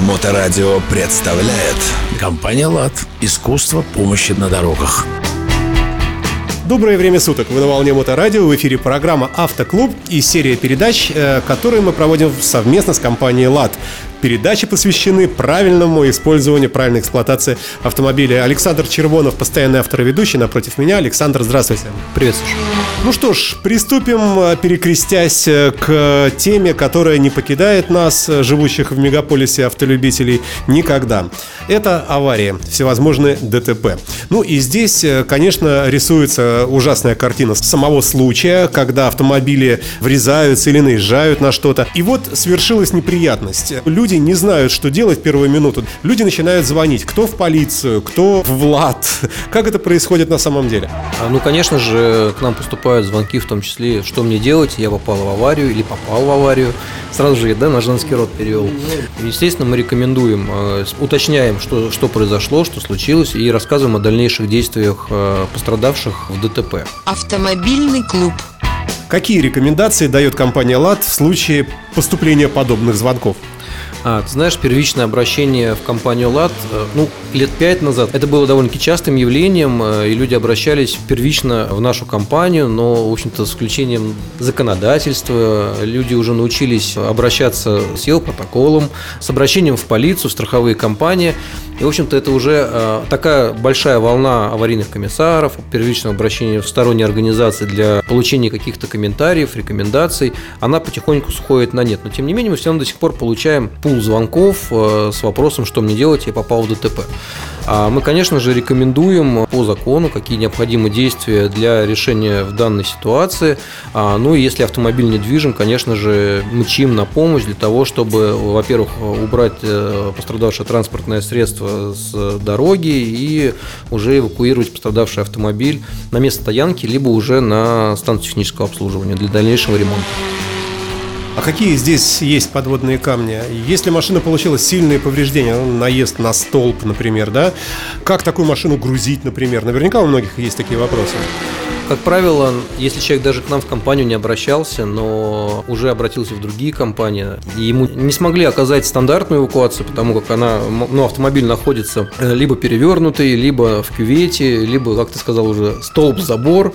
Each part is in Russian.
Моторадио представляет Компания «Лад». Искусство помощи на дорогах. Доброе время суток. Вы на волне Моторадио. В эфире программа «Автоклуб» и серия передач, э, которые мы проводим совместно с компанией «ЛАД». Передачи посвящены правильному использованию, правильной эксплуатации автомобиля. Александр Червонов, постоянный автор и ведущий, напротив меня. Александр, здравствуйте. Привет, Саша. Ну что ж, приступим, э, перекрестясь э, к теме, которая не покидает нас, э, живущих в мегаполисе автолюбителей, никогда. Это аварии, всевозможные ДТП. Ну и здесь, конечно, рисуется ужасная картина самого случая, когда автомобили врезаются или наезжают на что-то. И вот свершилась неприятность. Люди не знают, что делать в первую минуту. Люди начинают звонить. Кто в полицию, кто в ВЛАД. Как это происходит на самом деле? А, Ну, конечно же, к нам поступают звонки, в том числе, что мне делать, я попал в аварию или попал в аварию. Сразу же, да, на женский род перевел. Естественно, мы рекомендуем, э, уточняем, что, что произошло, что случилось, и рассказываем о дальнейших действиях э, пострадавших в ДТП. Автомобильный клуб. Какие рекомендации дает компания ЛАД в случае поступления подобных звонков? А, ты знаешь, первичное обращение в компанию ЛАД, э, ну, лет пять назад, это было довольно-таки частым явлением, э, и люди обращались первично в нашу компанию, но, в общем-то, с включением законодательства люди уже научились обращаться с протоколом, с обращением в полицию, в страховые компании, и, в общем-то, это уже э, такая большая волна аварийных комиссаров, первичного обращения в сторонние организации для получения каких-то комментариев, рекомендаций, она потихоньку сходит на нет. Но, тем не менее, мы все равно до сих пор получаем пул звонков э, с вопросом, что мне делать, я попал в ДТП. А Мы, конечно же, рекомендуем по закону, какие необходимы действия для решения в данной ситуации. А, Ну и если автомобиль недвижим, конечно же, мчим на помощь для того, чтобы, во-первых, убрать э, пострадавшее транспортное средство с дороги и уже эвакуировать пострадавший автомобиль на место стоянки, либо уже на станцию технического обслуживания для дальнейшего ремонта. А какие здесь есть подводные камни? Если машина получила сильные повреждения, ну, наезд на столб, например, да? Как такую машину грузить, например? Наверняка у многих есть такие вопросы. Как правило, если человек даже к нам в компанию не обращался, но уже обратился в другие компании, и ему не смогли оказать стандартную эвакуацию, потому как она, ну, автомобиль находится э, либо перевернутый, либо в кювете, либо, как ты сказал уже, столб-забор,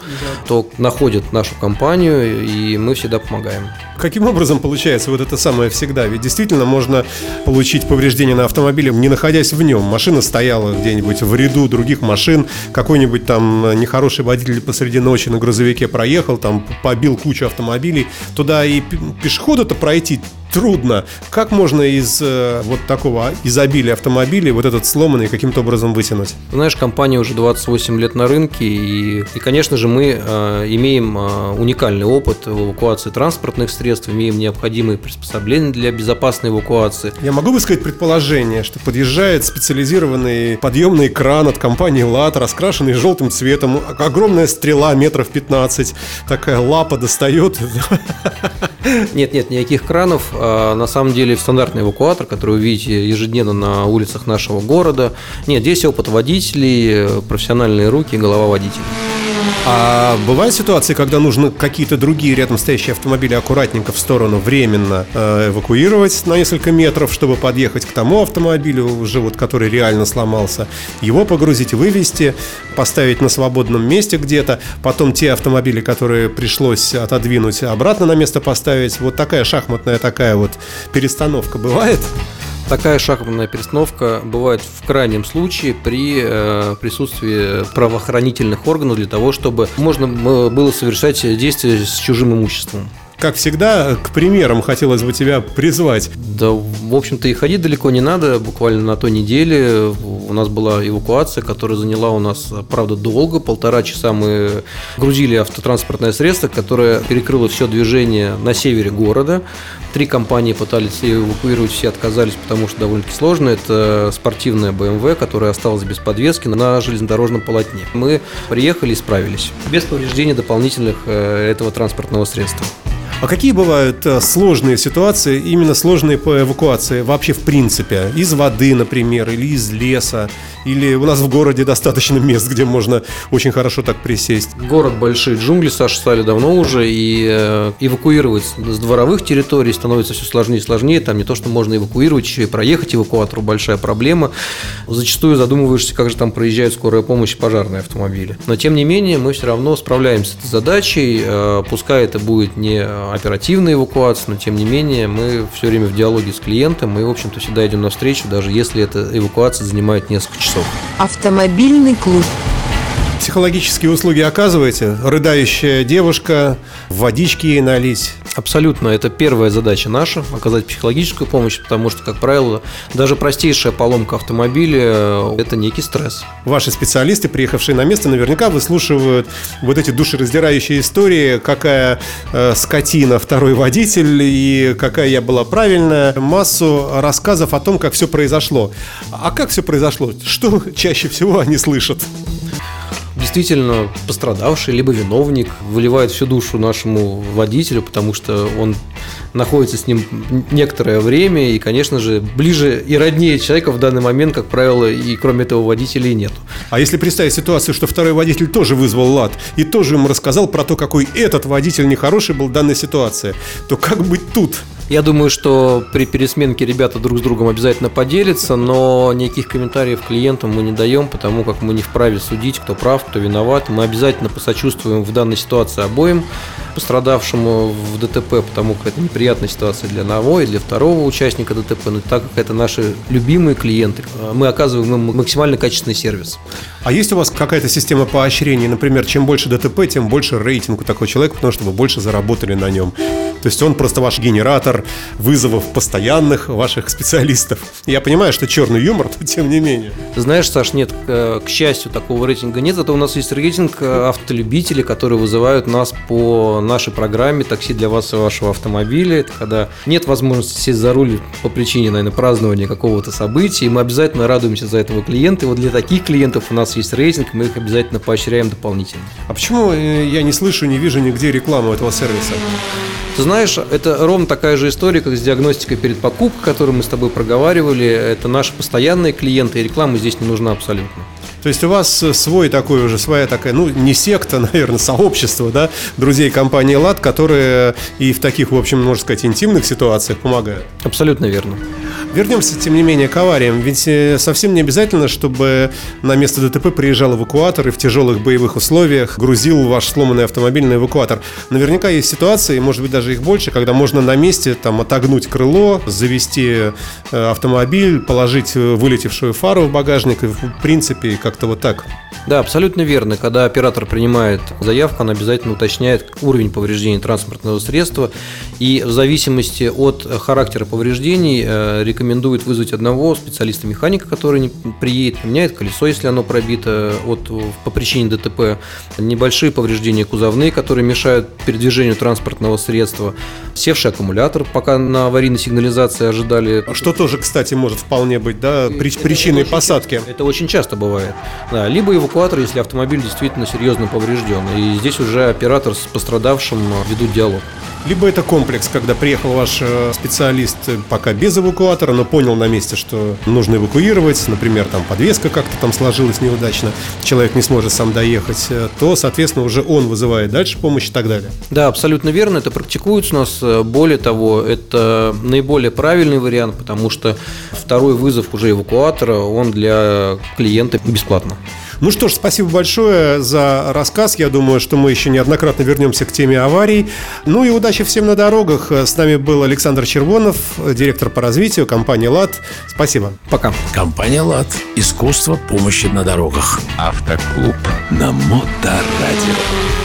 то находят нашу компанию, и мы всегда помогаем. Каким образом получается вот это самое всегда? Ведь действительно можно получить повреждение на автомобиле, не находясь в нем. Машина стояла где-нибудь в ряду других машин, какой-нибудь там э, нехороший водитель посреди ночи на грузовике проехал, там побил кучу автомобилей. Туда и пе- пешеходу-то пройти трудно. Как можно из э, вот такого изобилия автомобилей вот этот сломанный каким-то образом вытянуть? Знаешь, компания уже 28 лет на рынке, и, и конечно же, мы э, имеем э, уникальный опыт в эвакуации транспортных средств, имеем необходимые приспособления для безопасной эвакуации. Я могу высказать предположение, что подъезжает специализированный подъемный кран от компании ЛАТ, раскрашенный желтым цветом, огромная стрела метров 15, такая лапа достает. Нет, нет, никаких кранов. А, на самом деле стандартный эвакуатор, который вы видите ежедневно на улицах нашего города. Нет, здесь опыт водителей, профессиональные руки, голова водителя. А бывают ситуации, когда нужно какие-то другие рядом стоящие автомобили аккуратненько в сторону временно э, эвакуировать на несколько метров, чтобы подъехать к тому автомобилю, уже вот который реально сломался, его погрузить, вывести, поставить на свободном месте где-то, потом те автомобили, которые пришлось отодвинуть, обратно на место поставить. Вот такая шахматная такая вот перестановка бывает. Такая шахматная перестановка бывает в крайнем случае при э, присутствии правоохранительных органов для того, чтобы можно м- было совершать действия с чужим имуществом. Как всегда, к примерам хотелось бы тебя призвать. Да, в общем-то, и ходить далеко не надо. Буквально на той неделе у нас была эвакуация, которая заняла у нас, правда, долго. Полтора часа мы грузили автотранспортное средство, которое перекрыло все движение на севере города. Три компании пытались эвакуировать, все отказались, потому что довольно-таки сложно. Это спортивная BMW, которая осталась без подвески на железнодорожном полотне. Мы приехали и справились. Без повреждения дополнительных э, этого транспортного средства. А какие бывают э, сложные ситуации, именно сложные по эвакуации вообще в принципе? Из воды, например, или из леса? Или у нас в городе достаточно мест, где можно очень хорошо так присесть? Город большие джунгли, Саша, стали давно уже, и э, эвакуировать с дворовых территорий становится все сложнее и сложнее. Там не то, что можно эвакуировать, еще и проехать эвакуатору большая проблема. Зачастую задумываешься, как же там проезжает скорая помощь и пожарные автомобили. Но тем не менее мы все равно справляемся с этой задачей. Э, пускай это будет не оперативная эвакуация, но тем не менее мы все время в диалоге с клиентом, мы, в общем-то, всегда идем навстречу, даже если эта эвакуация занимает несколько часов. Автомобильный клуб. Психологические услуги оказываете? Рыдающая девушка, водички ей налить. Абсолютно, это первая задача наша – оказать психологическую помощь, потому что, как правило, даже простейшая поломка автомобиля это некий стресс. Ваши специалисты, приехавшие на место, наверняка выслушивают вот эти душераздирающие истории, какая э, скотина второй водитель и какая я была правильная. Массу рассказов о том, как все произошло. А как все произошло? Что чаще всего они слышат? Действительно пострадавший, либо виновник выливает всю душу нашему водителю, потому что он находится с ним некоторое время, и, конечно же, ближе и роднее человека в данный момент, как правило, и кроме этого водителя и нету. А если представить ситуацию, что второй водитель тоже вызвал лад и тоже ему рассказал про то, какой этот водитель нехороший был в данной ситуации, то как быть тут? Я думаю, что при пересменке ребята друг с другом обязательно поделятся, но никаких комментариев клиентам мы не даем, потому как мы не вправе судить, кто прав, кто виноват. Мы обязательно посочувствуем в данной ситуации обоим пострадавшему в ДТП, потому как это неприятная ситуация для одного и для второго участника ДТП, но так как это наши любимые клиенты, мы оказываем им максимально качественный сервис. А есть у вас какая-то система поощрений? Например, чем больше ДТП, тем больше рейтинг у такого человека, потому что вы больше заработали на нем. То есть он просто ваш генератор вызовов постоянных ваших специалистов. Я понимаю, что черный юмор, но тем не менее. Знаешь, Саш, нет, к счастью, такого рейтинга нет. Зато у нас есть рейтинг э, автолюбителей, которые вызывают нас по нашей программе «Такси для вас и вашего автомобиля». Это когда нет возможности сесть за руль по причине, наверное, празднования какого-то события, и мы обязательно радуемся за этого клиента. И вот для таких клиентов у нас есть рейтинг, мы их обязательно поощряем дополнительно. А почему э, я не слышу, не вижу нигде рекламу этого сервиса? Ты знаешь, это ровно такая же история, как с диагностикой перед покупкой, которую мы с тобой проговаривали. Это наши постоянные клиенты, и реклама здесь не нужна абсолютно. То есть у вас свой такой уже, своя такая, ну, не секта, наверное, сообщество, да, друзей компании «ЛАД», которые и в таких, в общем, можно сказать, интимных ситуациях помогают. Абсолютно верно. Вернемся, тем не менее, к авариям. Ведь э, совсем не обязательно, чтобы на место ДТП приезжал эвакуатор и в тяжелых боевых условиях грузил ваш сломанный автомобиль на эвакуатор. Наверняка есть ситуации, может быть, даже их больше, когда можно на месте там отогнуть крыло, завести э, автомобиль, положить э, вылетевшую фару в багажник и, в принципе, как-то вот так. Да, абсолютно верно. Когда оператор принимает заявку, он обязательно уточняет уровень повреждений транспортного средства. И в зависимости от характера повреждений рекомендуется рекомендует вызвать одного специалиста-механика, который приедет, поменяет колесо, если оно пробито от, по причине ДТП, небольшие повреждения кузовные, которые мешают передвижению транспортного средства, севший аккумулятор, пока на аварийной сигнализации ожидали. Что тоже, кстати, может вполне быть да, причиной это посадки. Это очень часто бывает. Либо эвакуатор, если автомобиль действительно серьезно поврежден. И здесь уже оператор с пострадавшим ведут диалог. Либо это комплекс, когда приехал ваш э, специалист пока без эвакуатора, но понял на месте, что нужно эвакуировать, например, там подвеска как-то там сложилась неудачно, человек не сможет сам доехать, э, то, соответственно, уже он вызывает дальше помощь и так далее. Да, абсолютно верно, это практикуется у нас. Э, более того, это наиболее правильный вариант, потому что второй вызов уже эвакуатора, он для клиента бесплатно. Ну что ж, спасибо большое за рассказ. Я думаю, что мы еще неоднократно вернемся к теме аварий. Ну и удачи всем на дорогах. С нами был Александр Червонов, директор по развитию компании «ЛАД». Спасибо. Пока. Компания «ЛАД». Искусство помощи на дорогах. Автоклуб на Моторадио.